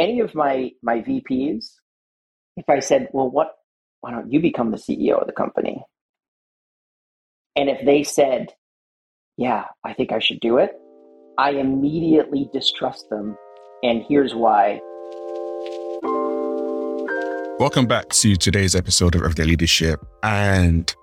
any of my my VPs, if I said, "Well, what? Why don't you become the CEO of the company?" and if they said, "Yeah, I think I should do it," I immediately distrust them, and here's why. Welcome back to today's episode of Everyday Leadership. And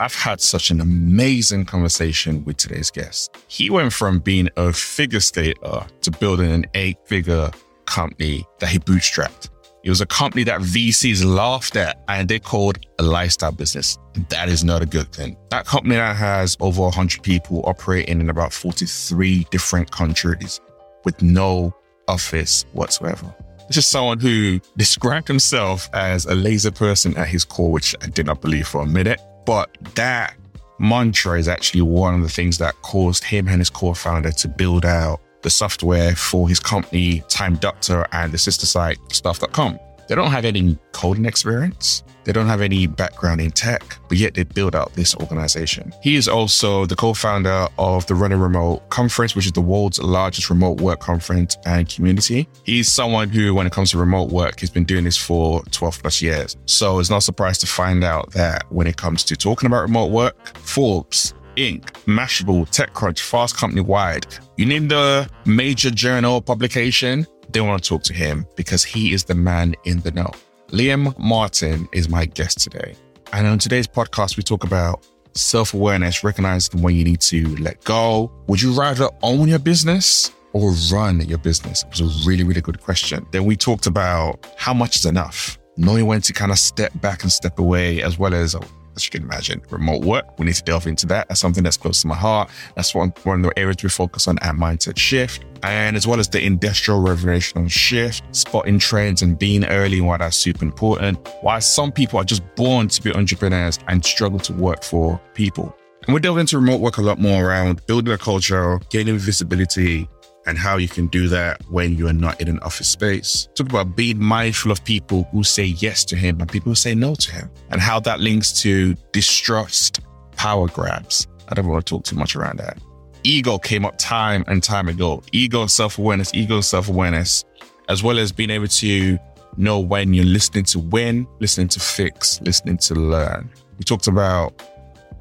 I've had such an amazing conversation with today's guest. He went from being a figure skater to building an eight figure company that he bootstrapped. It was a company that VCs laughed at and they called a lifestyle business. That is not a good thing. That company now has over 100 people operating in about 43 different countries with no office whatsoever. This is someone who described himself as a laser person at his core, which I did not believe for a minute. But that mantra is actually one of the things that caused him and his co-founder to build out the software for his company, Time Doctor, and the sister site, Staff.com. They don't have any coding experience. They don't have any background in tech, but yet they build out this organization. He is also the co-founder of the Running Remote Conference, which is the world's largest remote work conference and community. He's someone who, when it comes to remote work, has been doing this for 12 plus years. So it's not surprised to find out that when it comes to talking about remote work, Forbes, Inc., Mashable, TechCrunch, Fast Company Wired, you name the major journal publication, they want to talk to him because he is the man in the know. Liam Martin is my guest today. And on today's podcast, we talk about self awareness, recognizing when you need to let go. Would you rather own your business or run your business? It was a really, really good question. Then we talked about how much is enough, knowing when to kind of step back and step away, as well as as you can imagine, remote work. We need to delve into that. That's something that's close to my heart. That's one, one of the areas we focus on at Mindset Shift. And as well as the industrial revolution shift, spotting trends and being early why that's super important. Why some people are just born to be entrepreneurs and struggle to work for people. And we delve into remote work a lot more around building a culture, gaining visibility, and how you can do that when you are not in an office space. Talk about being mindful of people who say yes to him and people who say no to him, and how that links to distrust, power grabs. I don't want to talk too much around that. Ego came up time and time ago. Ego, self awareness, ego, self awareness, as well as being able to know when you're listening to win, listening to fix, listening to learn. We talked about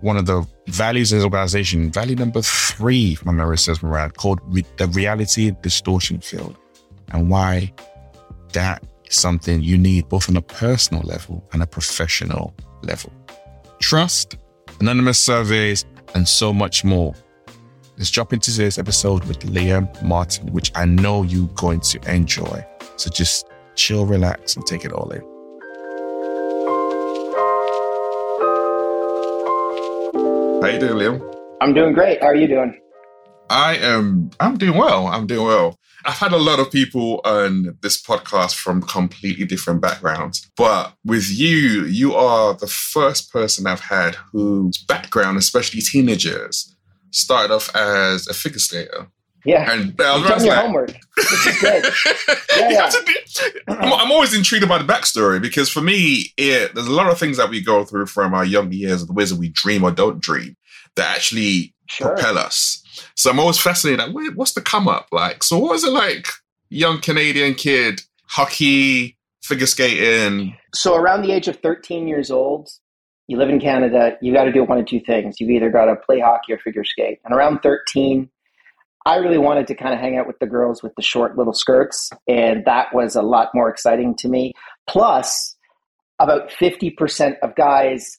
one of the values of the organization, value number three, my memory says right, called re- the reality distortion field, and why that is something you need both on a personal level and a professional level. Trust, anonymous surveys, and so much more. Let's jump into today's episode with Liam Martin, which I know you're going to enjoy. So just chill, relax, and take it all in. How you doing, Liam? I'm doing great. How are you doing? I am. I'm doing well. I'm doing well. I've had a lot of people on this podcast from completely different backgrounds, but with you, you are the first person I've had whose background, especially teenagers, started off as a figure skater. Yeah, and I was done your like, homework. This is good. yeah, yeah. I'm, I'm, always intrigued by the backstory because for me, it, there's a lot of things that we go through from our younger years of the wizard we dream or don't dream that actually sure. propel us. So I'm always fascinated. Like, what's the come up like? So what was it like, young Canadian kid, hockey, figure skating? So around the age of 13 years old, you live in Canada. You got to do one of two things. You've either got to play hockey or figure skate. And around 13, I really wanted to kind of hang out with the girls with the short little skirts, and that was a lot more exciting to me. Plus, about 50% of guys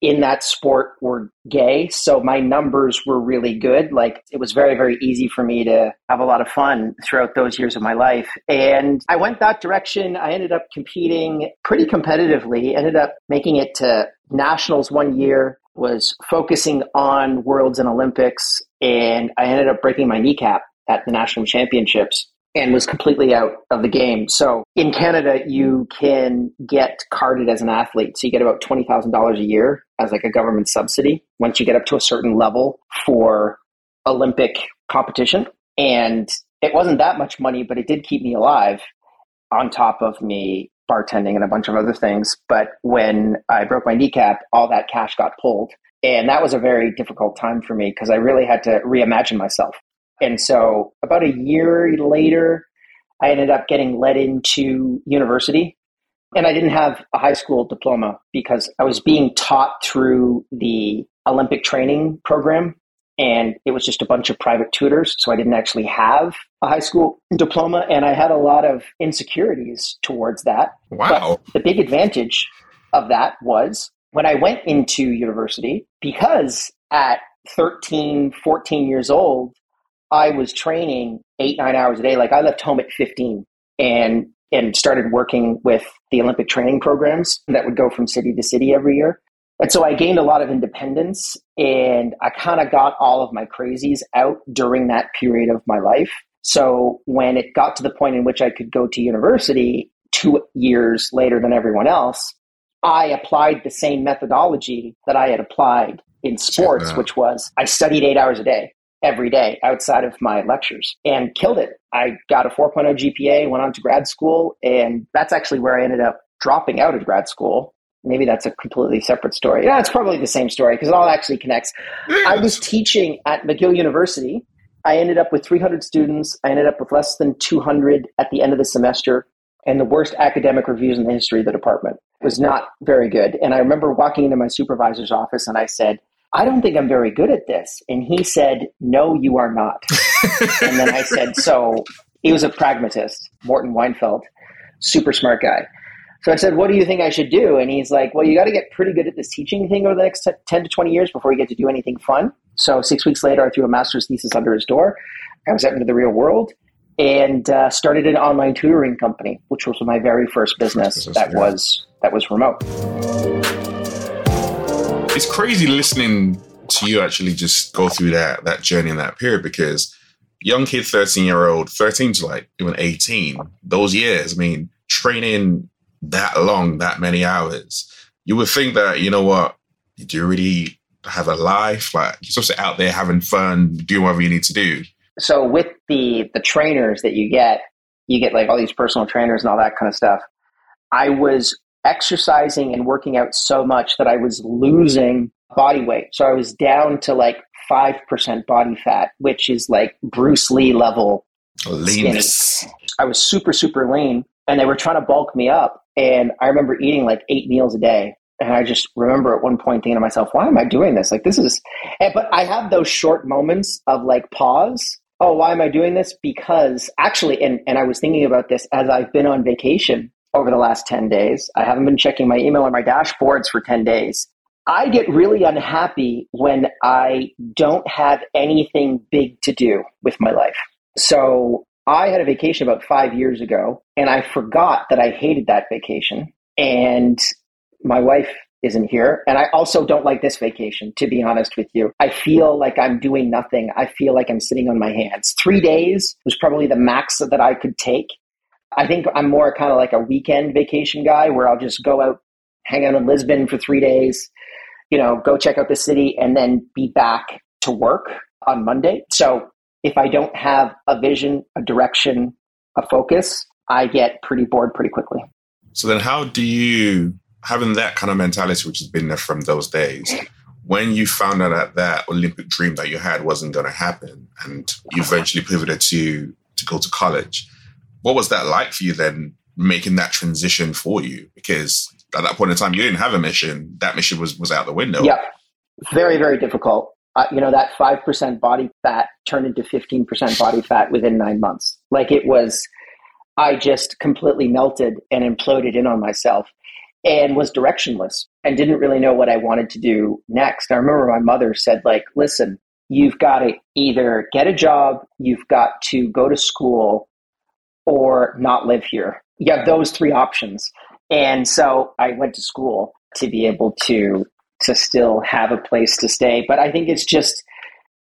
in that sport were gay, so my numbers were really good. Like it was very, very easy for me to have a lot of fun throughout those years of my life. And I went that direction. I ended up competing pretty competitively, ended up making it to nationals one year, was focusing on worlds and Olympics, and I ended up breaking my kneecap at the national championships and was completely out of the game. So in Canada, you can get carded as an athlete. So you get about $20,000 a year as like a government subsidy once you get up to a certain level for Olympic competition. And it wasn't that much money, but it did keep me alive on top of me bartending and a bunch of other things. But when I broke my kneecap, all that cash got pulled. And that was a very difficult time for me because I really had to reimagine myself. And so about a year later, I ended up getting led into university. And I didn't have a high school diploma because I was being taught through the Olympic training program. And it was just a bunch of private tutors. So I didn't actually have a high school diploma. And I had a lot of insecurities towards that. Wow. But the big advantage of that was when I went into university, because at 13, 14 years old, I was training eight, nine hours a day. Like I left home at 15 and and started working with the Olympic training programs that would go from city to city every year. And so I gained a lot of independence and I kind of got all of my crazies out during that period of my life. So when it got to the point in which I could go to university two years later than everyone else, I applied the same methodology that I had applied in sports, which was I studied eight hours a day every day outside of my lectures and killed it. I got a 4.0 GPA, went on to grad school, and that's actually where I ended up dropping out of grad school. Maybe that's a completely separate story. Yeah, it's probably the same story because it all actually connects. I was teaching at McGill University. I ended up with 300 students. I ended up with less than 200 at the end of the semester and the worst academic reviews in the history of the department. It was not very good. And I remember walking into my supervisor's office and I said, I don't think I'm very good at this. And he said, No, you are not. and then I said, So he was a pragmatist, Morton Weinfeld, super smart guy. So I said, What do you think I should do? And he's like, Well, you got to get pretty good at this teaching thing over the next 10 to 20 years before you get to do anything fun. So six weeks later, I threw a master's thesis under his door. I was out into the real world and uh, started an online tutoring company, which was my very first business that was that was remote it's crazy listening to you actually just go through that that journey in that period because young kid, 13 year old, 13 to like even 18, those years, I mean, training that long, that many hours, you would think that, you know what, do you really have a life? Like you're supposed to out there having fun, doing whatever you need to do. So with the the trainers that you get, you get like all these personal trainers and all that kind of stuff. I was exercising and working out so much that I was losing body weight. So I was down to like 5% body fat, which is like Bruce Lee level leanness. I was super, super lean and they were trying to bulk me up. And I remember eating like eight meals a day. And I just remember at one point thinking to myself, why am I doing this? Like, this is, but I have those short moments of like pause. Oh, why am I doing this? Because actually, and, and I was thinking about this as I've been on vacation over the last 10 days. I haven't been checking my email or my dashboards for 10 days. I get really unhappy when I don't have anything big to do with my life. So I had a vacation about five years ago and I forgot that I hated that vacation. And my wife isn't here. And I also don't like this vacation, to be honest with you. I feel like I'm doing nothing. I feel like I'm sitting on my hands. Three days was probably the max that I could take. I think I'm more kind of like a weekend vacation guy where I'll just go out, hang out in Lisbon for three days, you know, go check out the city and then be back to work on Monday. So if I don't have a vision, a direction, a focus, I get pretty bored pretty quickly. So then how do you having that kind of mentality which has been there from those days when you found out that that olympic dream that you had wasn't going to happen and you eventually pivoted to to go to college what was that like for you then, making that transition for you? Because at that point in time, you didn't have a mission. That mission was was out the window. Yeah, very very difficult. Uh, you know that five percent body fat turned into fifteen percent body fat within nine months. Like it was, I just completely melted and imploded in on myself and was directionless and didn't really know what I wanted to do next. I remember my mother said, like, listen, you've got to either get a job, you've got to go to school, or not live here. You have those three options. And so I went to school to be able to to still have a place to stay. But I think it's just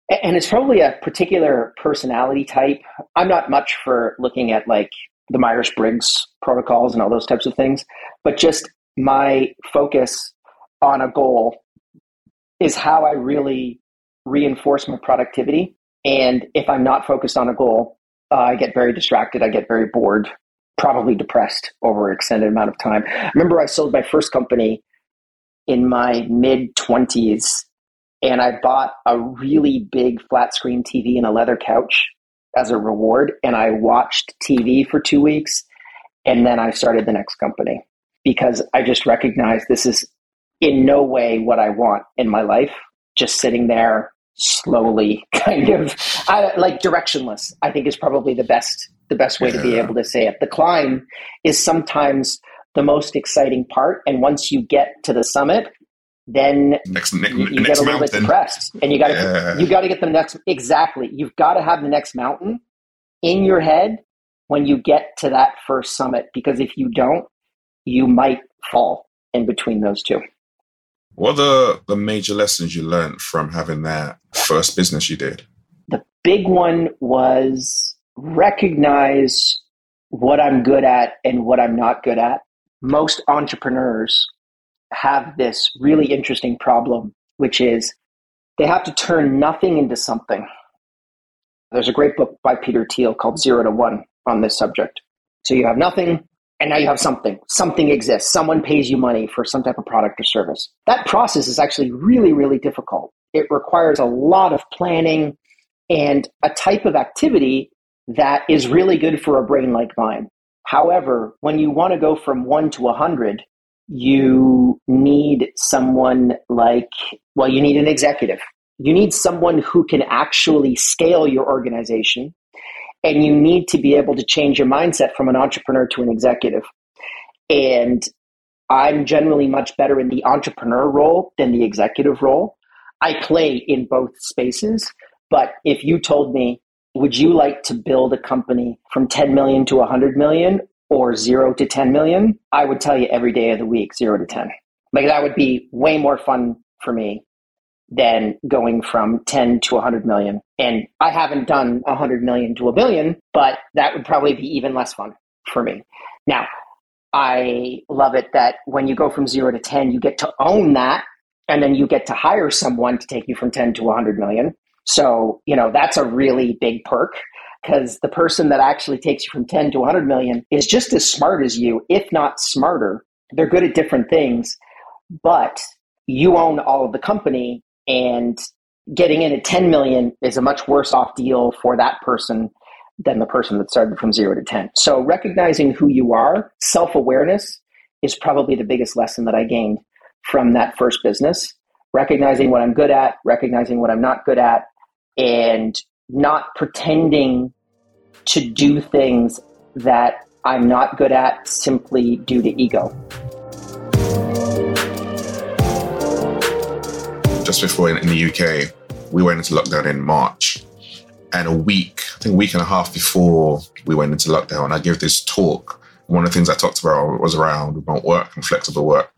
and it's probably a particular personality type. I'm not much for looking at like the Myers Briggs protocols and all those types of things, but just my focus on a goal is how I really reinforce my productivity. And if I'm not focused on a goal, uh, I get very distracted. I get very bored, probably depressed over an extended amount of time. I remember I sold my first company in my mid 20s and I bought a really big flat screen TV and a leather couch as a reward. And I watched TV for two weeks and then I started the next company because I just recognized this is in no way what I want in my life. Just sitting there slowly, kind of I, like directionless, I think is probably the best the best way to be able to say it. The climb is sometimes the most exciting part. And once you get to the summit, then next, ne- you, you get a little mountain. bit depressed and you got to yeah. you got to get the next exactly you've got to have the next mountain in your head when you get to that first summit because if you don't you might fall in between those two what are the, the major lessons you learned from having that first business you did the big one was recognize what i'm good at and what i'm not good at most entrepreneurs have this really interesting problem, which is they have to turn nothing into something. There's a great book by Peter Thiel called Zero to One on this subject. So you have nothing, and now you have something. Something exists. Someone pays you money for some type of product or service. That process is actually really, really difficult. It requires a lot of planning and a type of activity that is really good for a brain like mine. However, when you want to go from one to a hundred, you need someone like, well, you need an executive. You need someone who can actually scale your organization. And you need to be able to change your mindset from an entrepreneur to an executive. And I'm generally much better in the entrepreneur role than the executive role. I play in both spaces. But if you told me, would you like to build a company from 10 million to 100 million or zero to 10 million, I would tell you every day of the week, zero to 10. Like that would be way more fun for me than going from 10 to 100 million. And I haven't done 100 million to a billion, but that would probably be even less fun for me. Now, I love it that when you go from zero to 10, you get to own that and then you get to hire someone to take you from 10 to 100 million. So, you know, that's a really big perk because the person that actually takes you from 10 to 100 million is just as smart as you, if not smarter. They're good at different things, but you own all of the company and getting in at 10 million is a much worse off deal for that person than the person that started from 0 to 10. So recognizing who you are, self-awareness is probably the biggest lesson that I gained from that first business. Recognizing what I'm good at, recognizing what I'm not good at, and not pretending to do things that I'm not good at simply due to ego. Just before in, the UK, we went into lockdown in March. And a week, I think a week and a half before we went into lockdown, I gave this talk. One of the things I talked about was around remote work and flexible work.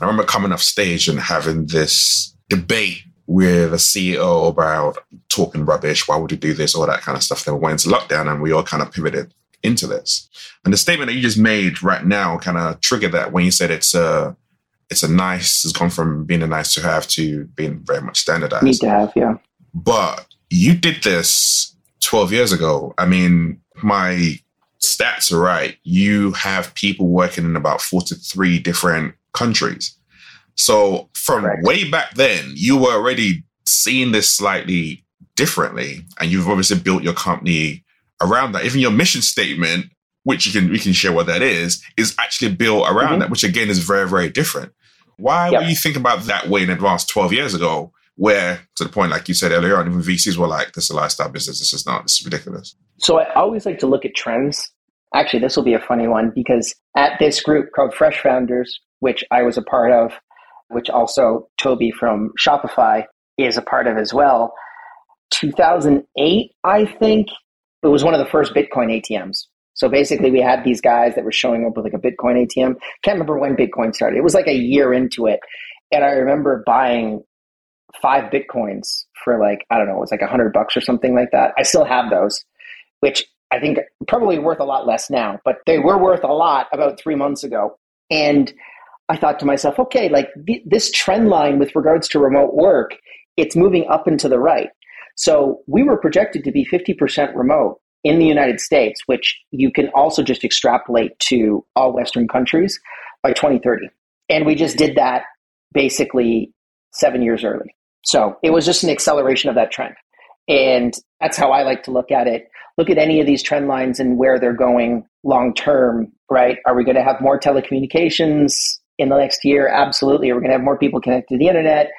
I remember coming off stage and having this debate with a CEO about talking rubbish. Why would you do this? All that kind of stuff. Then we went into lockdown and we all kind of pivoted into this. And the statement that you just made right now kind of triggered that when you said it's a it's a nice, it's gone from being a nice to have to being very much standardized. Need to have, yeah. But you did this 12 years ago. I mean, my stats are right. You have people working in about 43 different countries. So from Correct. way back then, you were already seeing this slightly differently, and you've obviously built your company around that. Even your mission statement, which you can we can share what that is, is actually built around mm-hmm. that, which again is very very different. Why yep. were you thinking about that way in advance twelve years ago? Where to the point, like you said earlier on, even VCs were like, "This is a lifestyle business. This is not. This is ridiculous." So I always like to look at trends. Actually, this will be a funny one because at this group called Fresh Founders, which I was a part of, which also Toby from Shopify is a part of as well. 2008, I think, it was one of the first Bitcoin ATMs. So basically, we had these guys that were showing up with like a Bitcoin ATM. Can't remember when Bitcoin started. It was like a year into it. And I remember buying five Bitcoins for like, I don't know, it was like a hundred bucks or something like that. I still have those, which I think probably worth a lot less now, but they were worth a lot about three months ago. And I thought to myself, okay, like th- this trend line with regards to remote work, it's moving up and to the right. So we were projected to be 50% remote in the United States, which you can also just extrapolate to all Western countries by 2030. And we just did that basically seven years early. So it was just an acceleration of that trend. And that's how I like to look at it. look at any of these trend lines and where they're going long term, right? Are we going to have more telecommunications in the next year? Absolutely. Are we going to have more people connected to the internet?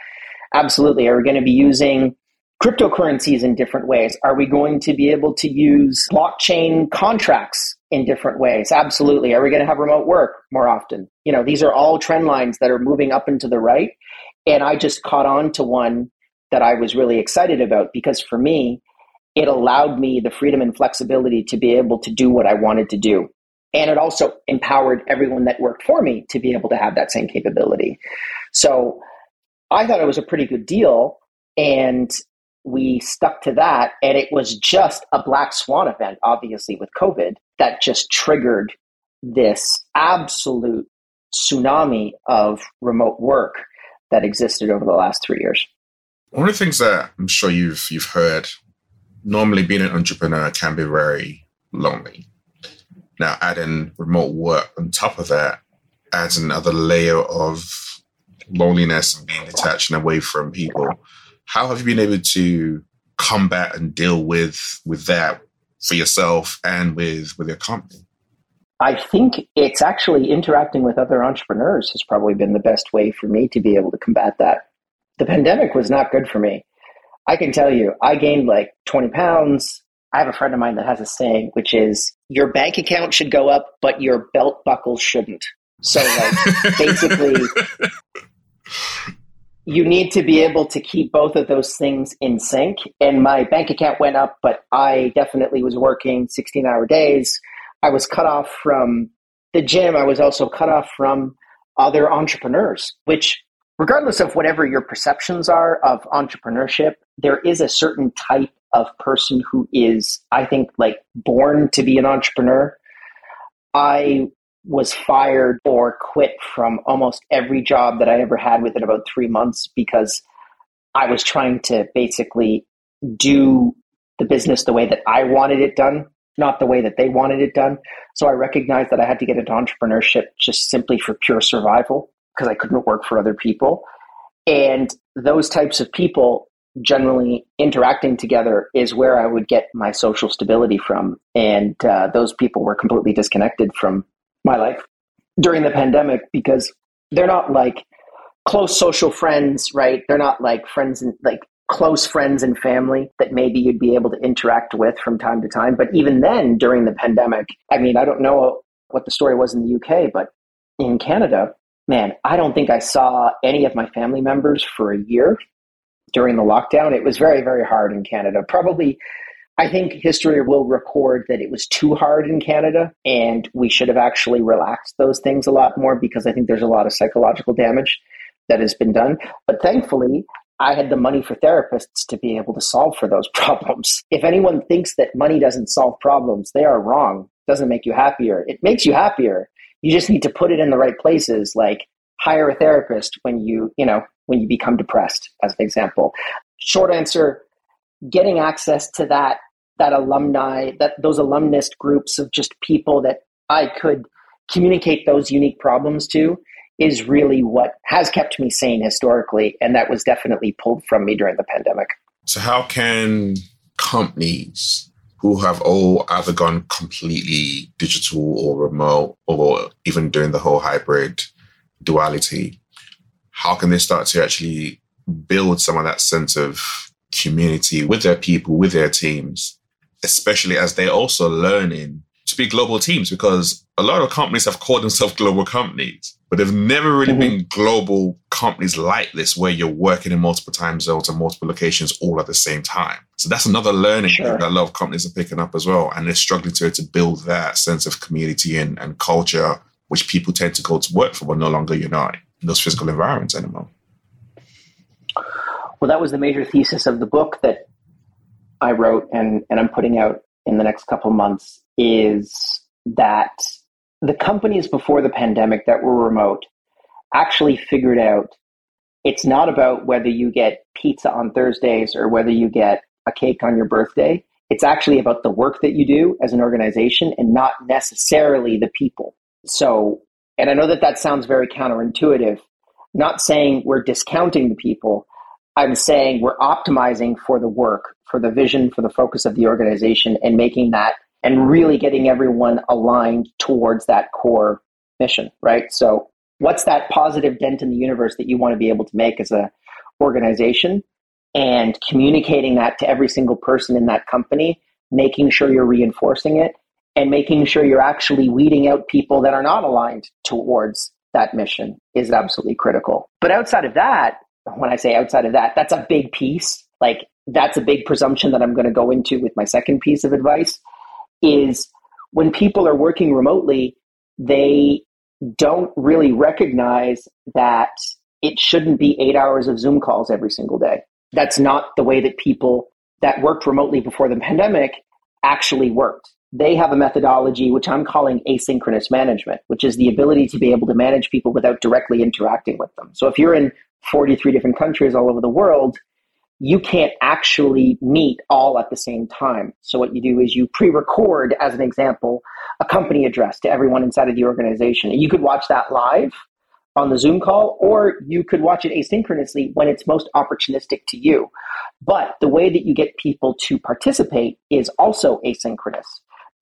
Absolutely. Are we going to be using cryptocurrencies in different ways? Are we going to be able to use blockchain contracts in different ways? Absolutely. Are we going to have remote work more often? You know, these are all trend lines that are moving up and to the right. And I just caught on to one that I was really excited about because for me, it allowed me the freedom and flexibility to be able to do what I wanted to do. And it also empowered everyone that worked for me to be able to have that same capability. So I thought it was a pretty good deal. And we stuck to that. And it was just a black swan event, obviously, with COVID, that just triggered this absolute tsunami of remote work that existed over the last three years. One of the things that I'm sure you've you've heard, normally being an entrepreneur can be very lonely. Now adding remote work on top of that adds another layer of loneliness and being detached and away from people. How have you been able to combat and deal with with that for yourself and with with your company? I think it's actually interacting with other entrepreneurs has probably been the best way for me to be able to combat that the pandemic was not good for me. I can tell you, I gained like 20 pounds. I have a friend of mine that has a saying, which is your bank account should go up, but your belt buckle shouldn't. So, like, basically, you need to be able to keep both of those things in sync. And my bank account went up, but I definitely was working 16 hour days. I was cut off from the gym. I was also cut off from other entrepreneurs, which regardless of whatever your perceptions are of entrepreneurship, there is a certain type of person who is, I think, like born to be an entrepreneur. I was fired or quit from almost every job that I ever had within about three months because I was trying to basically do the business the way that I wanted it done, not the way that they wanted it done. So I recognized that I had to get into entrepreneurship just simply for pure survival because I couldn't work for other people. And those types of people generally interacting together is where I would get my social stability from. And uh, those people were completely disconnected from my life during the pandemic because they're not like close social friends, right? They're not like friends and like close friends and family that maybe you'd be able to interact with from time to time. But even then, during the pandemic, I mean, I don't know what the story was in the UK, but in Canada, man, I don't think I saw any of my family members for a year during the lockdown. It was very, very hard in Canada. Probably, I think history will record that it was too hard in Canada and we should have actually relaxed those things a lot more because I think there's a lot of psychological damage that has been done. But thankfully, I had the money for therapists to be able to solve for those problems. If anyone thinks that money doesn't solve problems, they are wrong. It doesn't make you happier. It makes you happier you just need to put it in the right places like hire a therapist when you you know when you become depressed as an example. Short answer getting access to that that alumni that those alumnist groups of just people that i could communicate those unique problems to is really what has kept me sane historically and that was definitely pulled from me during the pandemic. So how can companies who have all either gone completely digital or remote or even doing the whole hybrid duality, how can they start to actually build some of that sense of community with their people, with their teams, especially as they're also learning to be global teams? Because a lot of companies have called themselves global companies, but they've never really mm-hmm. been global companies like this where you're working in multiple time zones and multiple locations all at the same time. So that's another learning sure. that a lot of companies are picking up as well. And they're struggling to, to build that sense of community and, and culture, which people tend to go to work for, but no longer in those physical environments anymore. Well, that was the major thesis of the book that I wrote and, and I'm putting out in the next couple months is that the companies before the pandemic that were remote actually figured out it's not about whether you get pizza on Thursdays or whether you get a cake on your birthday. It's actually about the work that you do as an organization and not necessarily the people. So, and I know that that sounds very counterintuitive, not saying we're discounting the people, I'm saying we're optimizing for the work, for the vision, for the focus of the organization, and making that and really getting everyone aligned towards that core mission, right? So, what's that positive dent in the universe that you want to be able to make as a organization? And communicating that to every single person in that company, making sure you're reinforcing it, and making sure you're actually weeding out people that are not aligned towards that mission is absolutely critical. But outside of that, when I say outside of that, that's a big piece. Like that's a big presumption that I'm going to go into with my second piece of advice is when people are working remotely, they don't really recognize that it shouldn't be eight hours of Zoom calls every single day. That's not the way that people that worked remotely before the pandemic actually worked. They have a methodology which I'm calling asynchronous management, which is the ability to be able to manage people without directly interacting with them. So if you're in 43 different countries all over the world, you can't actually meet all at the same time. So what you do is you pre-record, as an example, a company address to everyone inside of the organization. You could watch that live on the Zoom call, or you could watch it asynchronously when it's most opportunistic to you. But the way that you get people to participate is also asynchronous,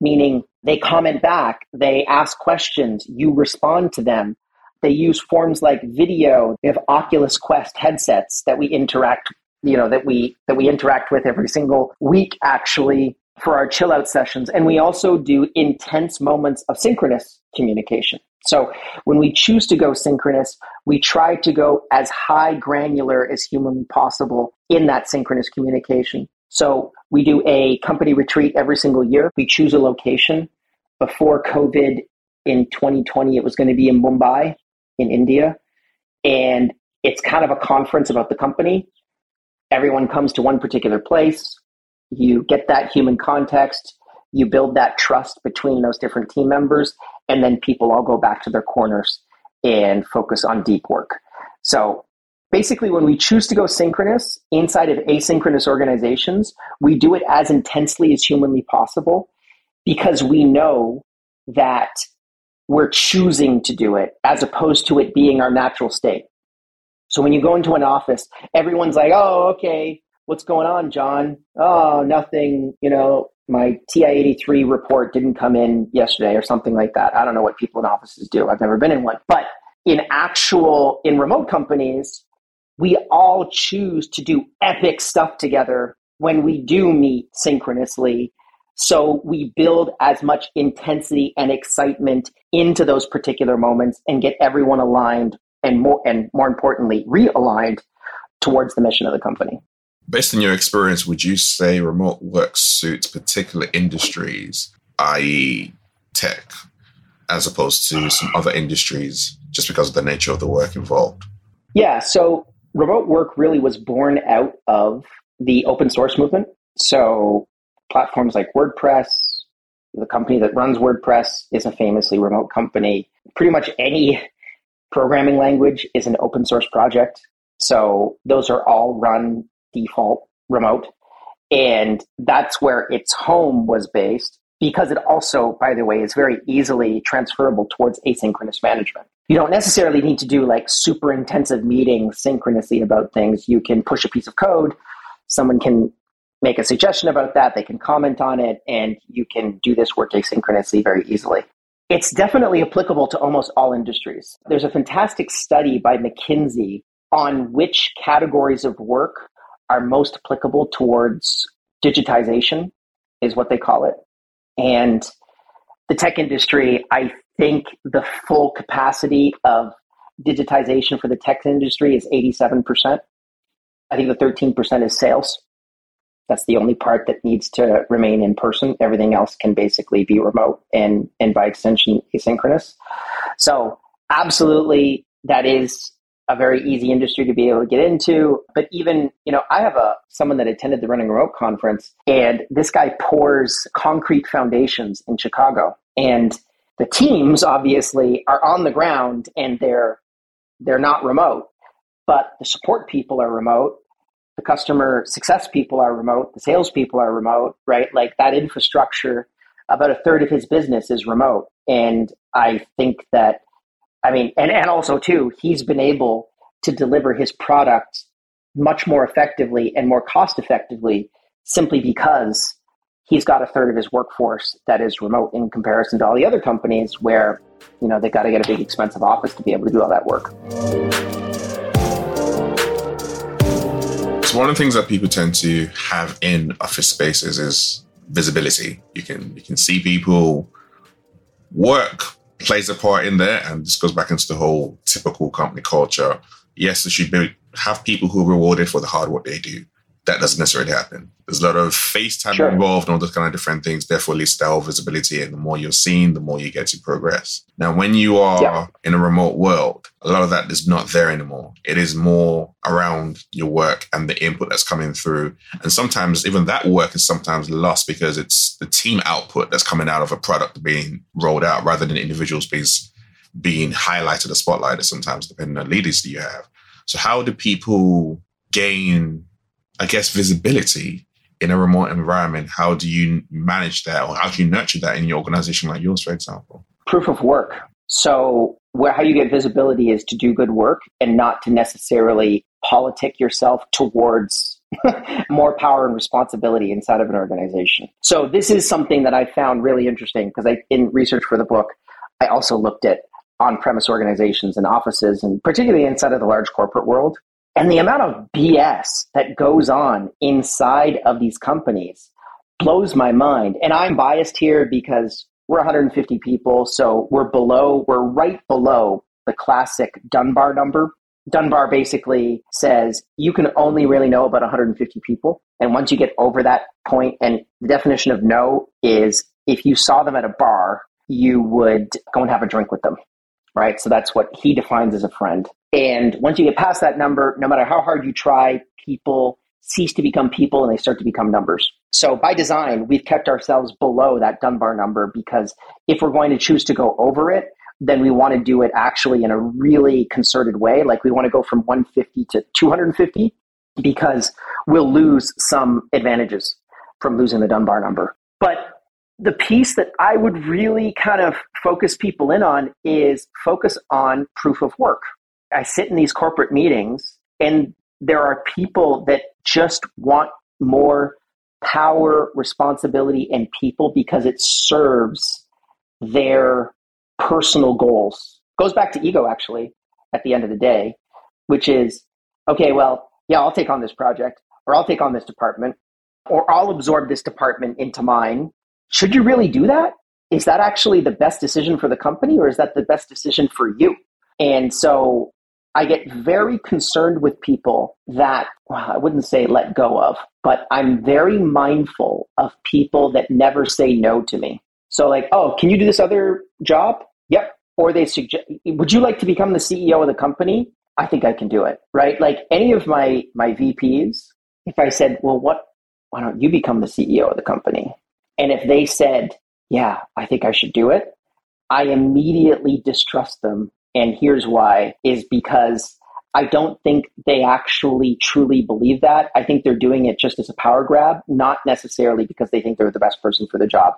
meaning they comment back, they ask questions, you respond to them. They use forms like video. They have Oculus Quest headsets that we interact, you know, that we that we interact with every single week actually for our chill out sessions. And we also do intense moments of synchronous communication. So when we choose to go synchronous, we try to go as high granular as humanly possible in that synchronous communication. So we do a company retreat every single year. We choose a location. Before COVID in 2020, it was going to be in Mumbai in India. And it's kind of a conference about the company. Everyone comes to one particular place. You get that human context. You build that trust between those different team members. And then people all go back to their corners and focus on deep work. So basically, when we choose to go synchronous inside of asynchronous organizations, we do it as intensely as humanly possible because we know that we're choosing to do it as opposed to it being our natural state. So when you go into an office, everyone's like, oh, okay, what's going on, John? Oh, nothing, you know, my TI 83 report didn't come in yesterday or something like that. I don't know what people in offices do. I've never been in one. But in actual, in remote companies, we all choose to do epic stuff together when we do meet synchronously so we build as much intensity and excitement into those particular moments and get everyone aligned and more and more importantly realigned towards the mission of the company. Based on your experience, would you say remote work suits particular industries, i.e., tech, as opposed to some other industries, just because of the nature of the work involved? Yeah, so remote work really was born out of the open source movement. So platforms like WordPress. The company that runs WordPress is a famously remote company. Pretty much any programming language is an open source project. So those are all run default remote. And that's where its home was based because it also, by the way, is very easily transferable towards asynchronous management. You don't necessarily need to do like super intensive meetings synchronously about things. You can push a piece of code, someone can make a suggestion about that, they can comment on it, and you can do this work asynchronously very easily. It's definitely applicable to almost all industries. There's a fantastic study by McKinsey on which categories of work are most applicable towards digitization, is what they call it. And the tech industry, I think the full capacity of digitization for the tech industry is 87%. I think the 13% is sales. That's the only part that needs to remain in person. Everything else can basically be remote and, and by extension, asynchronous. So, absolutely, that is a very easy industry to be able to get into. But even, you know, I have a someone that attended the Running Remote conference, and this guy pours concrete foundations in Chicago. And the teams obviously are on the ground and they're they're not remote, but the support people are remote the customer success people are remote, the sales people are remote, right? Like that infrastructure, about a third of his business is remote. And I think that, I mean, and, and also too, he's been able to deliver his product much more effectively and more cost effectively simply because he's got a third of his workforce that is remote in comparison to all the other companies where you know they got to get a big expensive office to be able to do all that work. So one of the things that people tend to have in office spaces is visibility. You can you can see people. Work plays a part in there and this goes back into the whole typical company culture. Yes there should be have people who are rewarded for the hard work they do that doesn't necessarily happen. There's a lot of FaceTime sure. involved and all those kind of different things. Therefore, at least that visibility. And the more you're seen, the more you get to progress. Now, when you are yeah. in a remote world, a lot of that is not there anymore. It is more around your work and the input that's coming through. And sometimes even that work is sometimes lost because it's the team output that's coming out of a product being rolled out rather than individuals being, being highlighted or spotlighted sometimes, depending on the leaders that you have. So how do people gain I guess, visibility in a remote environment, how do you manage that or how do you nurture that in your organization like yours, for example? Proof of work. So, where how you get visibility is to do good work and not to necessarily politic yourself towards more power and responsibility inside of an organization. So, this is something that I found really interesting because in research for the book, I also looked at on premise organizations and offices, and particularly inside of the large corporate world. And the amount of BS that goes on inside of these companies blows my mind. And I'm biased here because we're 150 people, so we're below, we're right below the classic Dunbar number. Dunbar basically says you can only really know about 150 people. And once you get over that point, and the definition of know is if you saw them at a bar, you would go and have a drink with them right? So that's what he defines as a friend. And once you get past that number, no matter how hard you try, people cease to become people and they start to become numbers. So by design, we've kept ourselves below that Dunbar number because if we're going to choose to go over it, then we want to do it actually in a really concerted way. Like we want to go from 150 to 250 because we'll lose some advantages from losing the Dunbar number. But the piece that I would really kind of focus people in on is focus on proof of work. I sit in these corporate meetings and there are people that just want more power, responsibility, and people because it serves their personal goals. Goes back to ego, actually, at the end of the day, which is okay, well, yeah, I'll take on this project, or I'll take on this department, or I'll absorb this department into mine should you really do that? Is that actually the best decision for the company or is that the best decision for you? And so I get very concerned with people that well, I wouldn't say let go of, but I'm very mindful of people that never say no to me. So, like, oh, can you do this other job? Yep. Or they suggest, would you like to become the CEO of the company? I think I can do it, right? Like any of my my VPs, if I said, well, what? Why don't you become the CEO of the company? And if they said, yeah, I think I should do it, I immediately distrust them. And here's why is because I don't think they actually truly believe that. I think they're doing it just as a power grab, not necessarily because they think they're the best person for the job.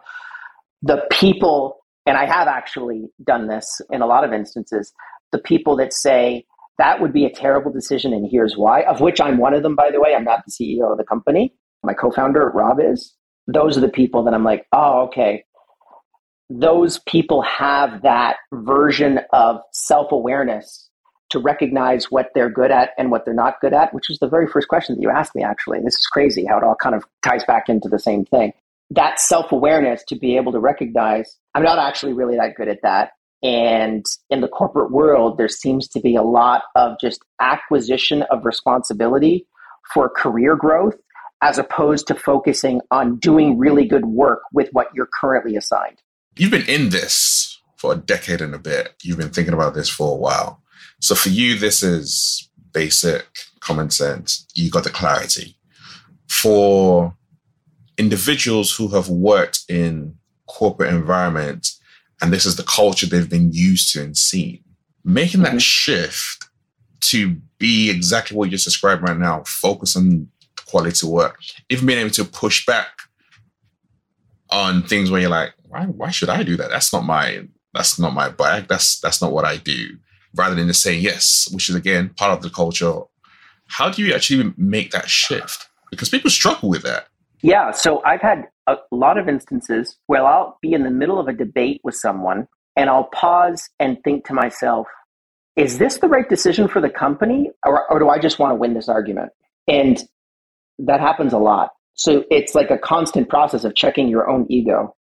The people, and I have actually done this in a lot of instances, the people that say, that would be a terrible decision, and here's why, of which I'm one of them, by the way. I'm not the CEO of the company. My co founder, Rob, is those are the people that I'm like, oh, okay. Those people have that version of self awareness to recognize what they're good at and what they're not good at, which was the very first question that you asked me, actually. And this is crazy how it all kind of ties back into the same thing. That self awareness to be able to recognize, I'm not actually really that good at that. And in the corporate world, there seems to be a lot of just acquisition of responsibility for career growth as opposed to focusing on doing really good work with what you're currently assigned. You've been in this for a decade and a bit. You've been thinking about this for a while. So for you, this is basic common sense. You got the clarity. For individuals who have worked in corporate environments and this is the culture they've been used to and seen, making that mm-hmm. shift to be exactly what you just described right now, focus on quality work. Even being able to push back on things where you're like, why, why should I do that? That's not my that's not my bag. That's that's not what I do. Rather than just saying yes, which is again part of the culture How do you actually make that shift? Because people struggle with that. Yeah. So I've had a lot of instances where I'll be in the middle of a debate with someone and I'll pause and think to myself, is this the right decision for the company or, or do I just want to win this argument? And that happens a lot. So it's like a constant process of checking your own ego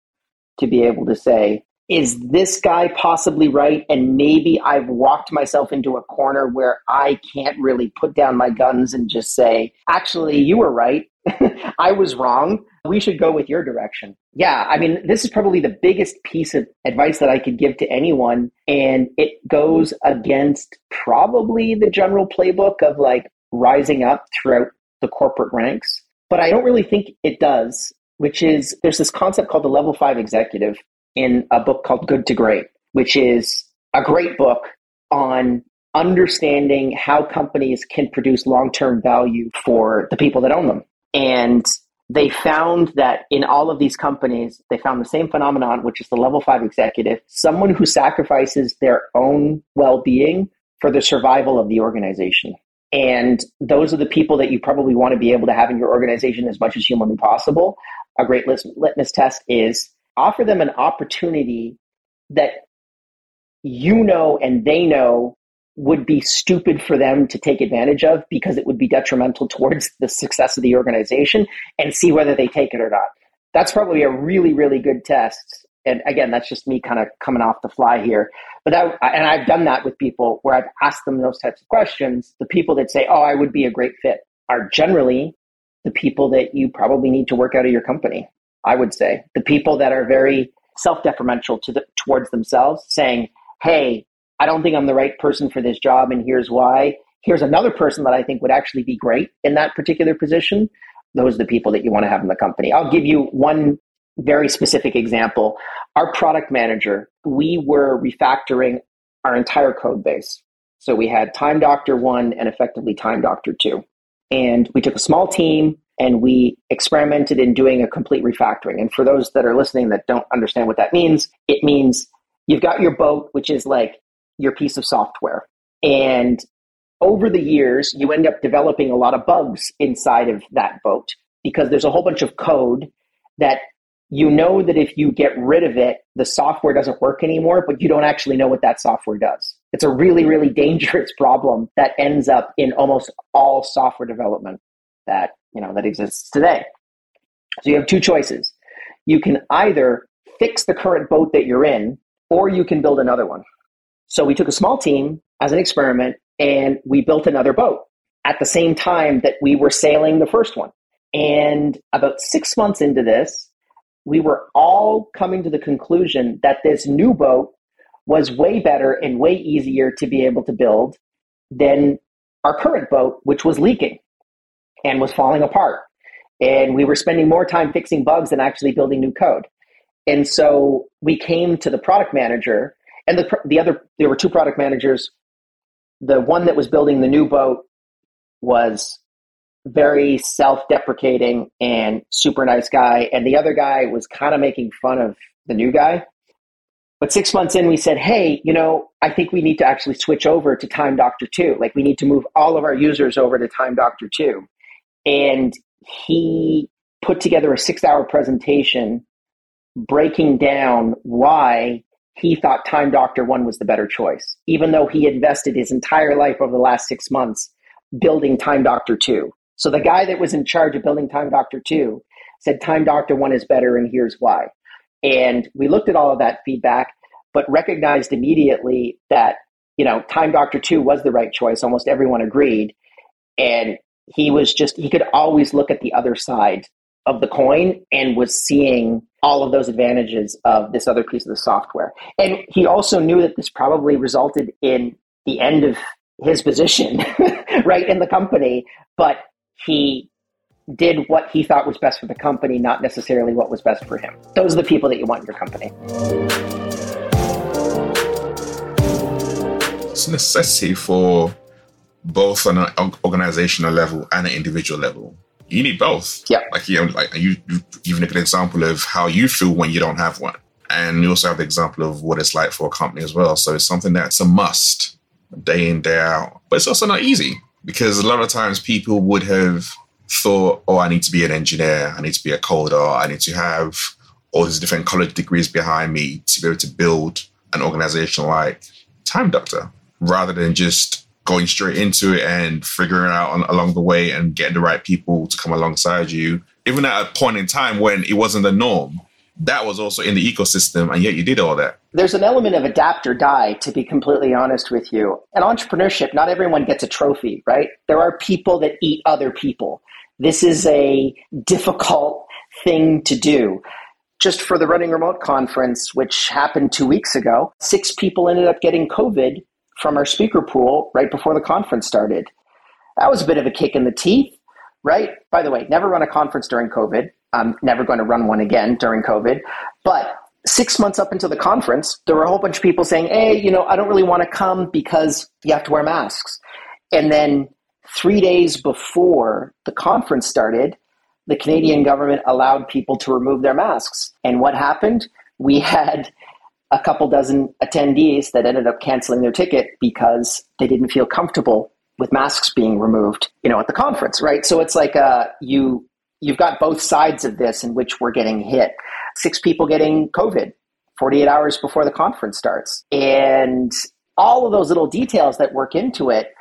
to be able to say, is this guy possibly right? And maybe I've walked myself into a corner where I can't really put down my guns and just say, actually, you were right. I was wrong. We should go with your direction. Yeah, I mean, this is probably the biggest piece of advice that I could give to anyone. And it goes against probably the general playbook of like rising up throughout the corporate ranks. But I don't really think it does, which is there's this concept called the level five executive in a book called Good to Great, which is a great book on understanding how companies can produce long term value for the people that own them. And they found that in all of these companies, they found the same phenomenon, which is the level five executive, someone who sacrifices their own well being for the survival of the organization. And those are the people that you probably want to be able to have in your organization as much as humanly possible. A great litmus test is offer them an opportunity that you know and they know would be stupid for them to take advantage of because it would be detrimental towards the success of the organization and see whether they take it or not. That's probably a really, really good test. And again, that's just me kind of coming off the fly here. But that, and I've done that with people where I've asked them those types of questions. The people that say, "Oh, I would be a great fit," are generally the people that you probably need to work out of your company. I would say the people that are very self-deferential to the, towards themselves, saying, "Hey, I don't think I'm the right person for this job, and here's why. Here's another person that I think would actually be great in that particular position." Those are the people that you want to have in the company. I'll give you one very specific example. Our product manager, we were refactoring our entire code base. So we had Time Doctor 1 and effectively Time Doctor 2. And we took a small team and we experimented in doing a complete refactoring. And for those that are listening that don't understand what that means, it means you've got your boat, which is like your piece of software. And over the years, you end up developing a lot of bugs inside of that boat because there's a whole bunch of code that you know that if you get rid of it, the software doesn't work anymore, but you don't actually know what that software does. It's a really, really dangerous problem that ends up in almost all software development that you know that exists today. So you have two choices. You can either fix the current boat that you're in, or you can build another one. So we took a small team as an experiment and we built another boat at the same time that we were sailing the first one. And about six months into this, we were all coming to the conclusion that this new boat was way better and way easier to be able to build than our current boat, which was leaking and was falling apart. And we were spending more time fixing bugs than actually building new code. And so we came to the product manager, and the, the other, there were two product managers. The one that was building the new boat was very self-deprecating and super nice guy. And the other guy was kind of making fun of the new guy. But six months in we said hey you know i think we need to actually switch over to time doctor 2 like we need to move all of our users over to time doctor 2 and he put together a six hour presentation breaking down why he thought time doctor 1 was the better choice even though he invested his entire life over the last six months building time doctor 2 so the guy that was in charge of building Time Doctor 2 said Time Doctor 1 is better and here's why. And we looked at all of that feedback, but recognized immediately that, you know, Time Doctor 2 was the right choice. Almost everyone agreed. And he was just, he could always look at the other side of the coin and was seeing all of those advantages of this other piece of the software. And he also knew that this probably resulted in the end of his position, right, in the company. But he did what he thought was best for the company, not necessarily what was best for him. Those are the people that you want in your company. It's a necessity for both on an organizational level and an individual level. You need both. Yeah. Like you, know, like you, you even a good example of how you feel when you don't have one, and you also have the example of what it's like for a company as well. So it's something that's a must, day in day out. But it's also not easy Because a lot of times people would have thought, oh, I need to be an engineer, I need to be a coder, I need to have all these different college degrees behind me to be able to build an organization like Time Doctor, rather than just going straight into it and figuring out on, along the way and getting the right people to come alongside you. Even at a point in time when it wasn't the norm, that was also in the ecosystem, and yet you did all that. There's an element of adapt or die, to be completely honest with you. In entrepreneurship, not everyone gets a trophy, right? There are people that eat other people. This is a difficult thing to do. Just for the Running Remote conference, which happened two weeks ago, six people ended up getting COVID from our speaker pool right before the conference started. That was a bit of a kick in the teeth, right? By the way, never run a conference during COVID. I'm never going to run one again during COVID. But six months up until the conference, there were a whole bunch of people saying, hey, you know, I don't really want to come because you have to wear masks. And then three days before the conference started, the Canadian government allowed people to remove their masks. And what happened? We had a couple dozen attendees that ended up canceling their ticket because they didn't feel comfortable with masks being removed, you know, at the conference, right? So it's like uh, you you've got both sides of this in which we're getting hit. Six people getting COVID 48 hours before the conference starts. And all of those little details that work into it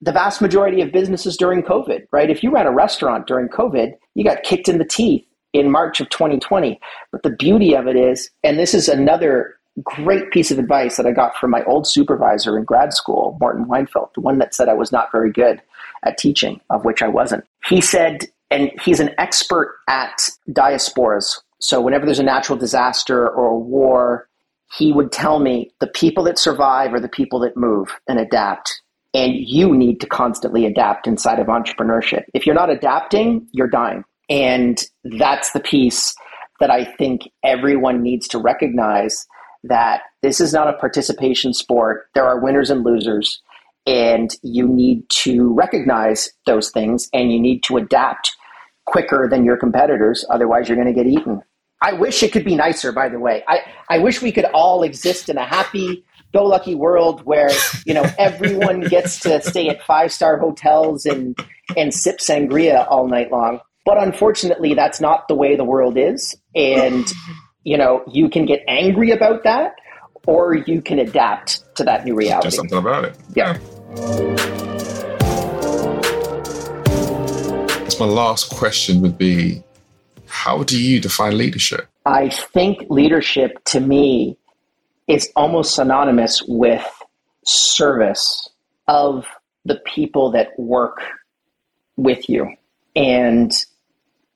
the vast majority of businesses during COVID, right? If you ran a restaurant during COVID, you got kicked in the teeth in March of 2020. But the beauty of it is, and this is another great piece of advice that I got from my old supervisor in grad school, Morton Weinfeld, the one that said I was not very good at teaching, of which I wasn't. He said, and he's an expert at diasporas. So whenever there's a natural disaster or a war, he would tell me the people that survive are the people that move and adapt and you need to constantly adapt inside of entrepreneurship. If you're not adapting, you're dying. And that's the piece that I think everyone needs to recognize that this is not a participation sport. There are winners and losers, and you need to recognize those things and you need to adapt quicker than your competitors. Otherwise, you're going to get eaten. I wish it could be nicer, by the way. I, I wish we could all exist in a happy, go lucky world where you know everyone gets to stay at five star hotels and and sip sangria all night long. But unfortunately, that's not the way the world is, and you know you can get angry about that, or you can adapt to that new reality. Do something about it. Yeah. That's my last question would be how do you define leadership? I think leadership to me is almost synonymous with service of the people that work with you. And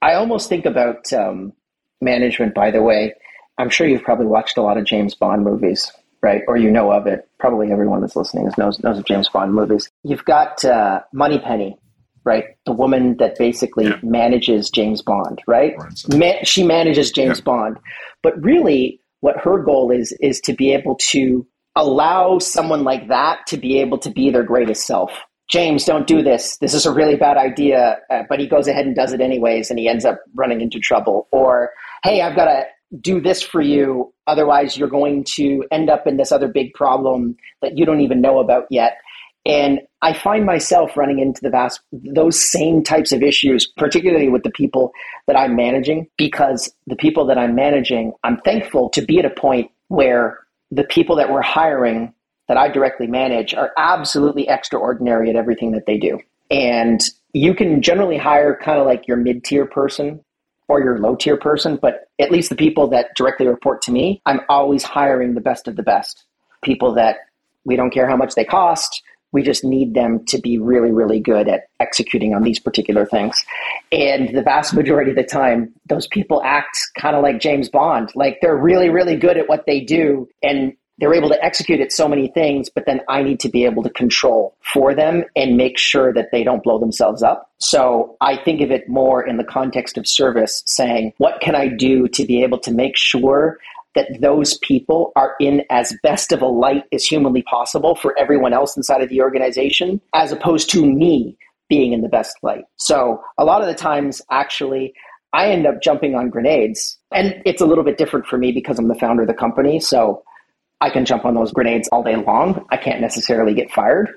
I almost think about um, management, by the way. I'm sure you've probably watched a lot of James Bond movies, right? Or you know of it. Probably everyone that's listening knows, knows of James Bond movies. You've got uh, Moneypenny, right? The woman that basically yeah. manages James Bond, right? right. she manages James yeah. Bond. But really, what her goal is is to be able to allow someone like that to be able to be their greatest self. James, don't do this. This is a really bad idea, uh, but he goes ahead and does it anyways, and he ends up running into trouble. Or, hey, I've got to do this for you, otherwise you're going to end up in this other big problem that you don't even know about yet. And I find myself running into the vast those same types of issues, particularly with the people that I'm managing, because the people that I'm managing, I'm thankful to be at a point where the people that we're hiring that I directly manage are absolutely extraordinary at everything that they do. And you can generally hire kind of like your mid tier person or your low tier person, but at least the people that directly report to me, I'm always hiring the best of the best. People that we don't care how much they cost, we just need them to be really, really good at executing on these particular things. And the vast majority of the time, those people act kind of like James Bond. Like they're really, really good at what they do and they're able to execute at so many things, but then I need to be able to control for them and make sure that they don't blow themselves up. So I think of it more in the context of service, saying, what can I do to be able to make sure that those people are in as best of a light as humanly possible for everyone else inside of the organization, as opposed to me being in the best light. So a lot of the times, actually, I end up jumping on grenades. And it's a little bit different for me because I'm the founder of the company. So I can jump on those grenades all day long. I can't necessarily get fired.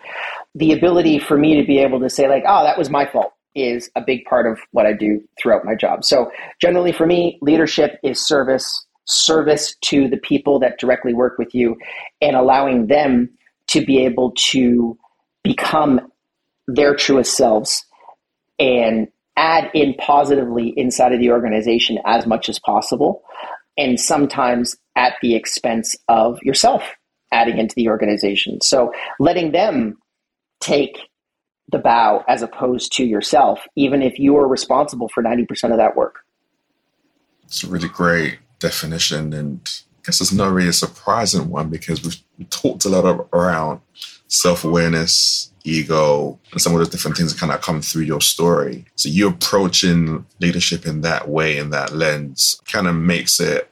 the ability for me to be able to say like, oh, that was my fault is a big part of what I do throughout my job. So generally for me, leadership is service, service to the people that directly work with you and allowing them to be able to become their truest selves and add in positively inside of the organization as much as possible and sometimes at the expense of yourself adding into the organization. So letting them take the bow as opposed to yourself, even if you are responsible for 90% of that work. It's really great definition. And I guess it's not really a surprising one because we've talked a lot of, around self awareness, ego, and some of the different things that kind of come through your story. So you approaching leadership in that way, in that lens, kind of makes it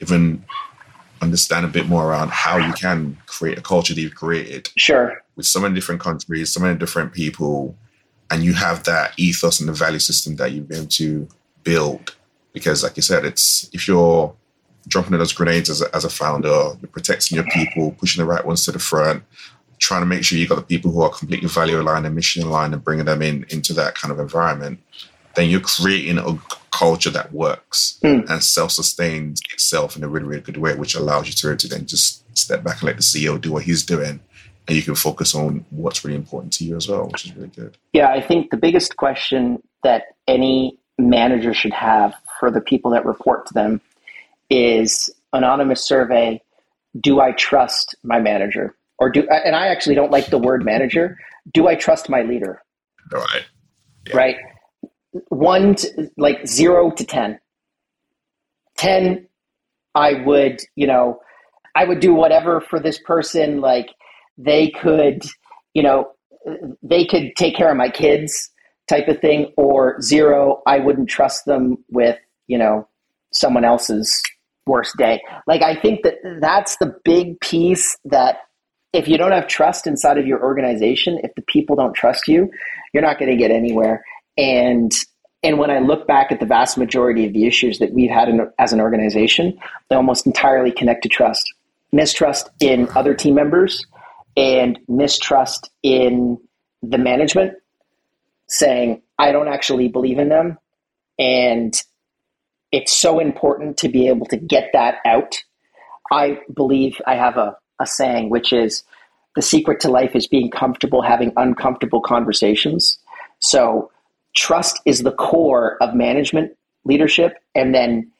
even understand a bit more around how you can create a culture that you've created. Sure. With so many different countries, so many different people, and you have that ethos and the value system that you've been to build. Because, like you said, it's if you're dropping those grenades as a, as a founder, you're protecting your people, pushing the right ones to the front, trying to make sure you've got the people who are completely value aligned and mission aligned and bringing them in into that kind of environment, then you're creating a culture that works mm. and self sustains itself in a really, really good way, which allows you to, to then just step back and let the CEO do what he's doing. And you can focus on what's really important to you as well, which is really good. Yeah, I think the biggest question that any manager should have for the people that report to them is anonymous survey do i trust my manager or do and i actually don't like the word manager do i trust my leader right yeah. right one to, like zero to ten. Ten, I would, you know, I would do whatever for this person. Like they could, you know, they could take care of my kids type of thing. Or zero, I wouldn't trust them with, you know, someone else's worst day. Like I think that that's the big piece that if you don't have trust inside of your organization, if the people don't trust you, you're not going to get anywhere. And and when I look back at the vast majority of the issues that we've had in, as an organization, they almost entirely connect to trust, mistrust in other team members, and mistrust in the management, saying I don't actually believe in them, and it's so important to be able to get that out. I believe I have a, a saying which is the secret to life is being comfortable having uncomfortable conversations. So trust is the core of management leadership. And then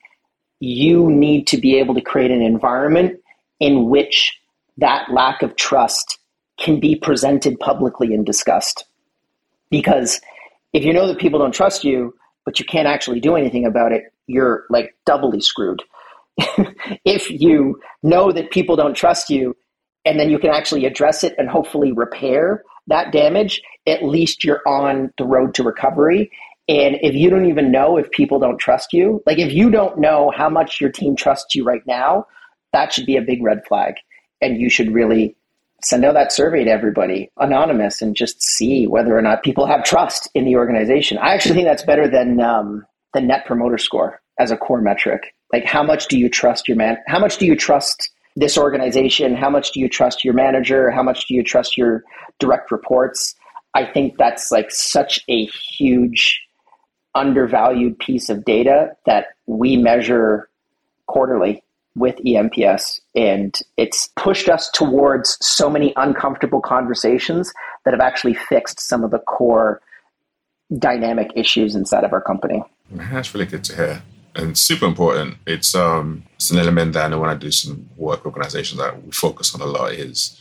you need to be able to create an environment in which that lack of trust can be presented publicly and discussed. Because if you know that people don't trust you, but you can't actually do anything about it, you're like doubly screwed. if you know that people don't trust you and then you can actually address it and hopefully repair that damage, at least you're on the road to recovery. And if you don't even know if people don't trust you, like if you don't know how much your team trusts you right now, that should be a big red flag. And you should really send out that survey to everybody, anonymous, and just see whether or not people have trust in the organization. I actually think that's better than um, the net promoter score as a core metric. Like, how much do you trust your man? How much do you trust this organization? How much do you trust your manager? How much do you trust your direct reports? I think that's like such a huge undervalued piece of data that we measure quarterly with eNPS, And it's pushed us towards so many uncomfortable conversations that have actually fixed some of the core dynamic issues inside of our company. That's really good to hear and super important. It's um it's an element that I know when I do some work organizations that we focus on a lot is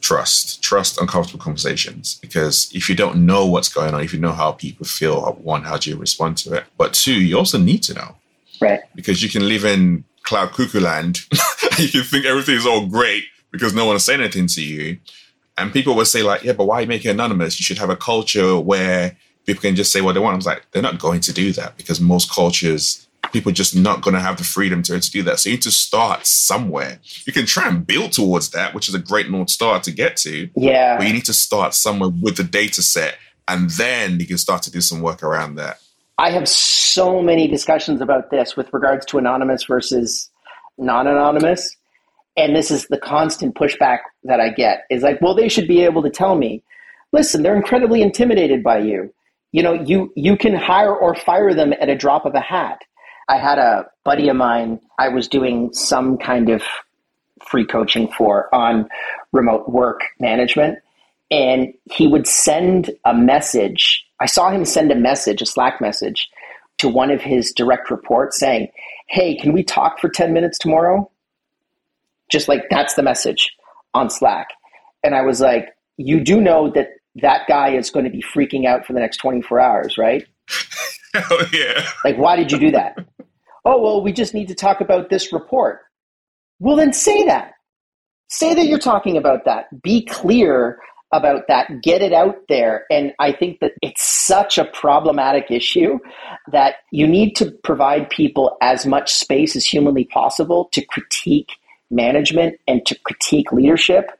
trust, trust uncomfortable conversations. Because if you don't know what's going on, if you know how people feel, one, how do you respond to it? But two, you also need to know. Right. Because you can live in cloud cuckoo land you can think everything's all great because no one is saying anything to you. And people will say, like, yeah, but why make it anonymous? You should have a culture where people can just say what they want. I was like, they're not going to do that because most cultures people are just not going to have the freedom to, to do that. So you need to start somewhere. You can try and build towards that, which is a great North Star to get to. Yeah. But you need to start somewhere with the data set and then you can start to do some work around that. I have so many discussions about this with regards to anonymous versus non anonymous. and this is the constant pushback that I get is like, well, they should be able to tell me, listen, they're incredibly intimidated by you. You know, you you can hire or fire them at a drop of a hat. I had a buddy of mine I was doing some kind of free coaching for on remote work management and he would send a message. I saw him send a message, a Slack message to one of his direct reports saying, Hey, can we talk for 10 minutes tomorrow? Just like that's the message on Slack. And I was like, You do know that that guy is going to be freaking out for the next 24 hours, right? Oh, yeah. Like, why did you do that? oh, well, we just need to talk about this report. Well, then say that. Say that you're talking about that. Be clear about that, get it out there. And I think that it's such a problematic issue that you need to provide people as much space as humanly possible to critique management and to critique leadership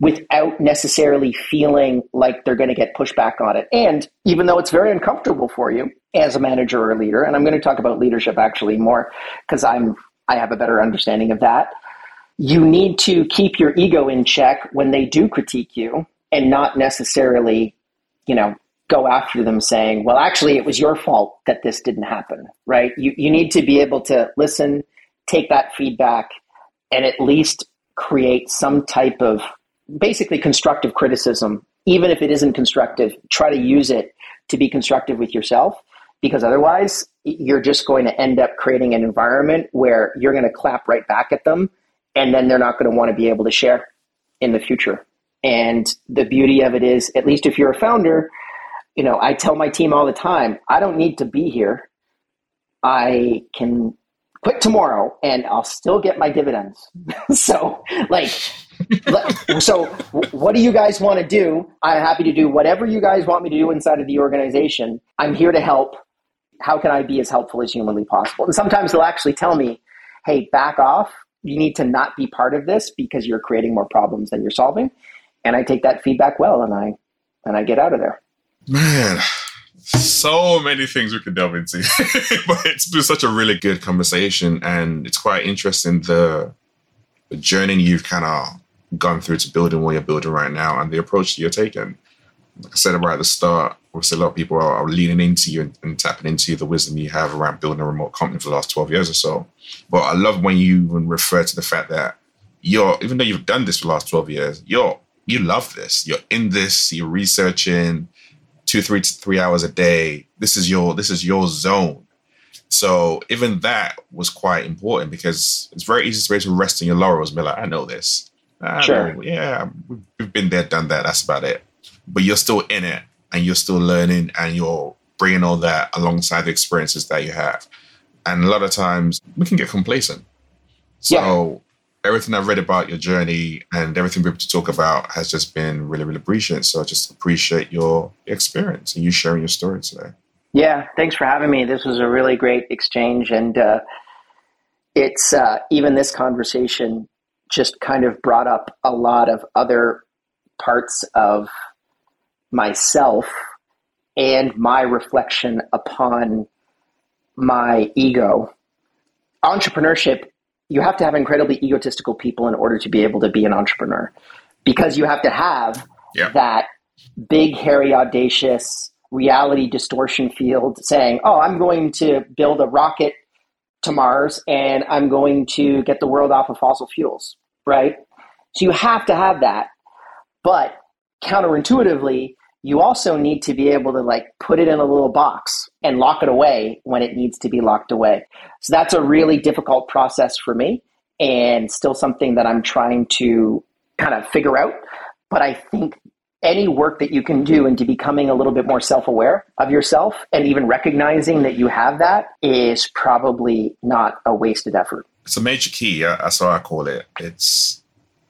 without necessarily feeling like they're going to get pushback on it. And even though it's very uncomfortable for you as a manager or a leader, and I'm going to talk about leadership actually more because I'm I have a better understanding of that. You need to keep your ego in check when they do critique you and not necessarily, you know, go after them saying, well, actually, it was your fault that this didn't happen, right? You, you need to be able to listen, take that feedback, and at least create some type of basically constructive criticism. Even if it isn't constructive, try to use it to be constructive with yourself because otherwise you're just going to end up creating an environment where you're going to clap right back at them and then they're not going to want to be able to share in the future. And the beauty of it is, at least if you're a founder, you know, I tell my team all the time, I don't need to be here. I can quit tomorrow and I'll still get my dividends. so, like, so what do you guys want to do? I'm happy to do whatever you guys want me to do inside of the organization. I'm here to help. How can I be as helpful as humanly possible? And sometimes they'll actually tell me, hey, back off. You need to not be part of this because you're creating more problems than you're solving and I take that feedback well, and I and I get out of there. Man, so many things we could delve into, but it's been such a really good conversation, and it's quite interesting the, the journey you've kind of gone through to building what you're building right now, and the approach you're taking. Like I said right at the start, obviously a lot of people are, are leaning into you and, and, tapping into the wisdom you have around building a remote company for the last 12 years or so. But I love when you even refer to the fact that you're, even though you've done this for the last 12 years, you're you love this. You're in this. You're researching two, three, three hours a day. This is your this is your zone. So even that was quite important because it's very easy to be to rest in your laurels and be like, I know this. I sure. Know, yeah, we've been there, done that. That's about it. But you're still in it and you're still learning and you're bringing all that alongside the experiences that you have. And a lot of times we can get complacent. So everything I've read about your journey and everything we're able to talk about has just been really, really appreciated. So I just appreciate your experience and you sharing your story today. Yeah, thanks for having me. This was a really great exchange. And uh, it's uh, even this conversation just kind of brought up a lot of other parts of myself and my reflection upon my ego. Entrepreneurship you have to have incredibly egotistical people in order to be able to be an entrepreneur because you have to have yeah. that big, hairy, audacious reality distortion field saying, oh, I'm going to build a rocket to Mars and I'm going to get the world off of fossil fuels, right? So you have to have that. But counterintuitively, you also need to be able to like put it in a little box and lock it away when it needs to be locked away. So that's a really difficult process for me and still something that I'm trying to kind of figure out. But I think any work that you can do into becoming a little bit more self aware of yourself and even recognizing that you have that is probably not a wasted effort. It's a major key. That's how I call it. It's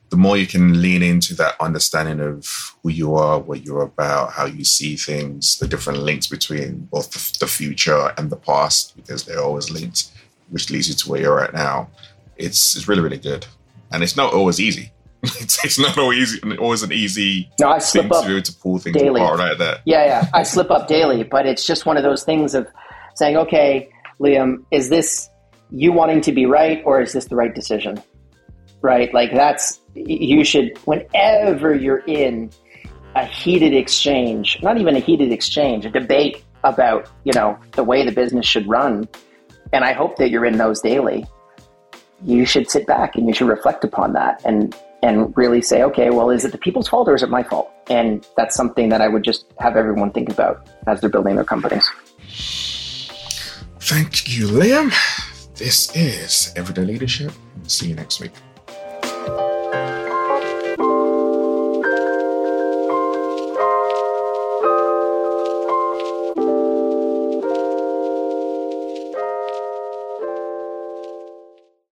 the more you can lean into that understanding of who you are, what you're about, how you see things, the different links between both the, the future and the past, because they're always linked, which leads you to where you're at now. It's it's really really good, and it's not always easy. it's, it's not always easy, always an easy no, I slip up to, to pull things daily. apart like that. Yeah, yeah, I slip up daily, but it's just one of those things of saying, okay, Liam, is this you wanting to be right, or is this the right decision? Right? Like that's, you should, whenever you're in a heated exchange, not even a heated exchange, a debate about, you know, the way the business should run, and I hope that you're in those daily, you should sit back and you should reflect upon that and and really say, okay, well, is it the people's fault or is it my fault? And that's something that I would just have everyone think about as they're building their companies. Thank you, Liam. This is Everyday Leadership. See you next week.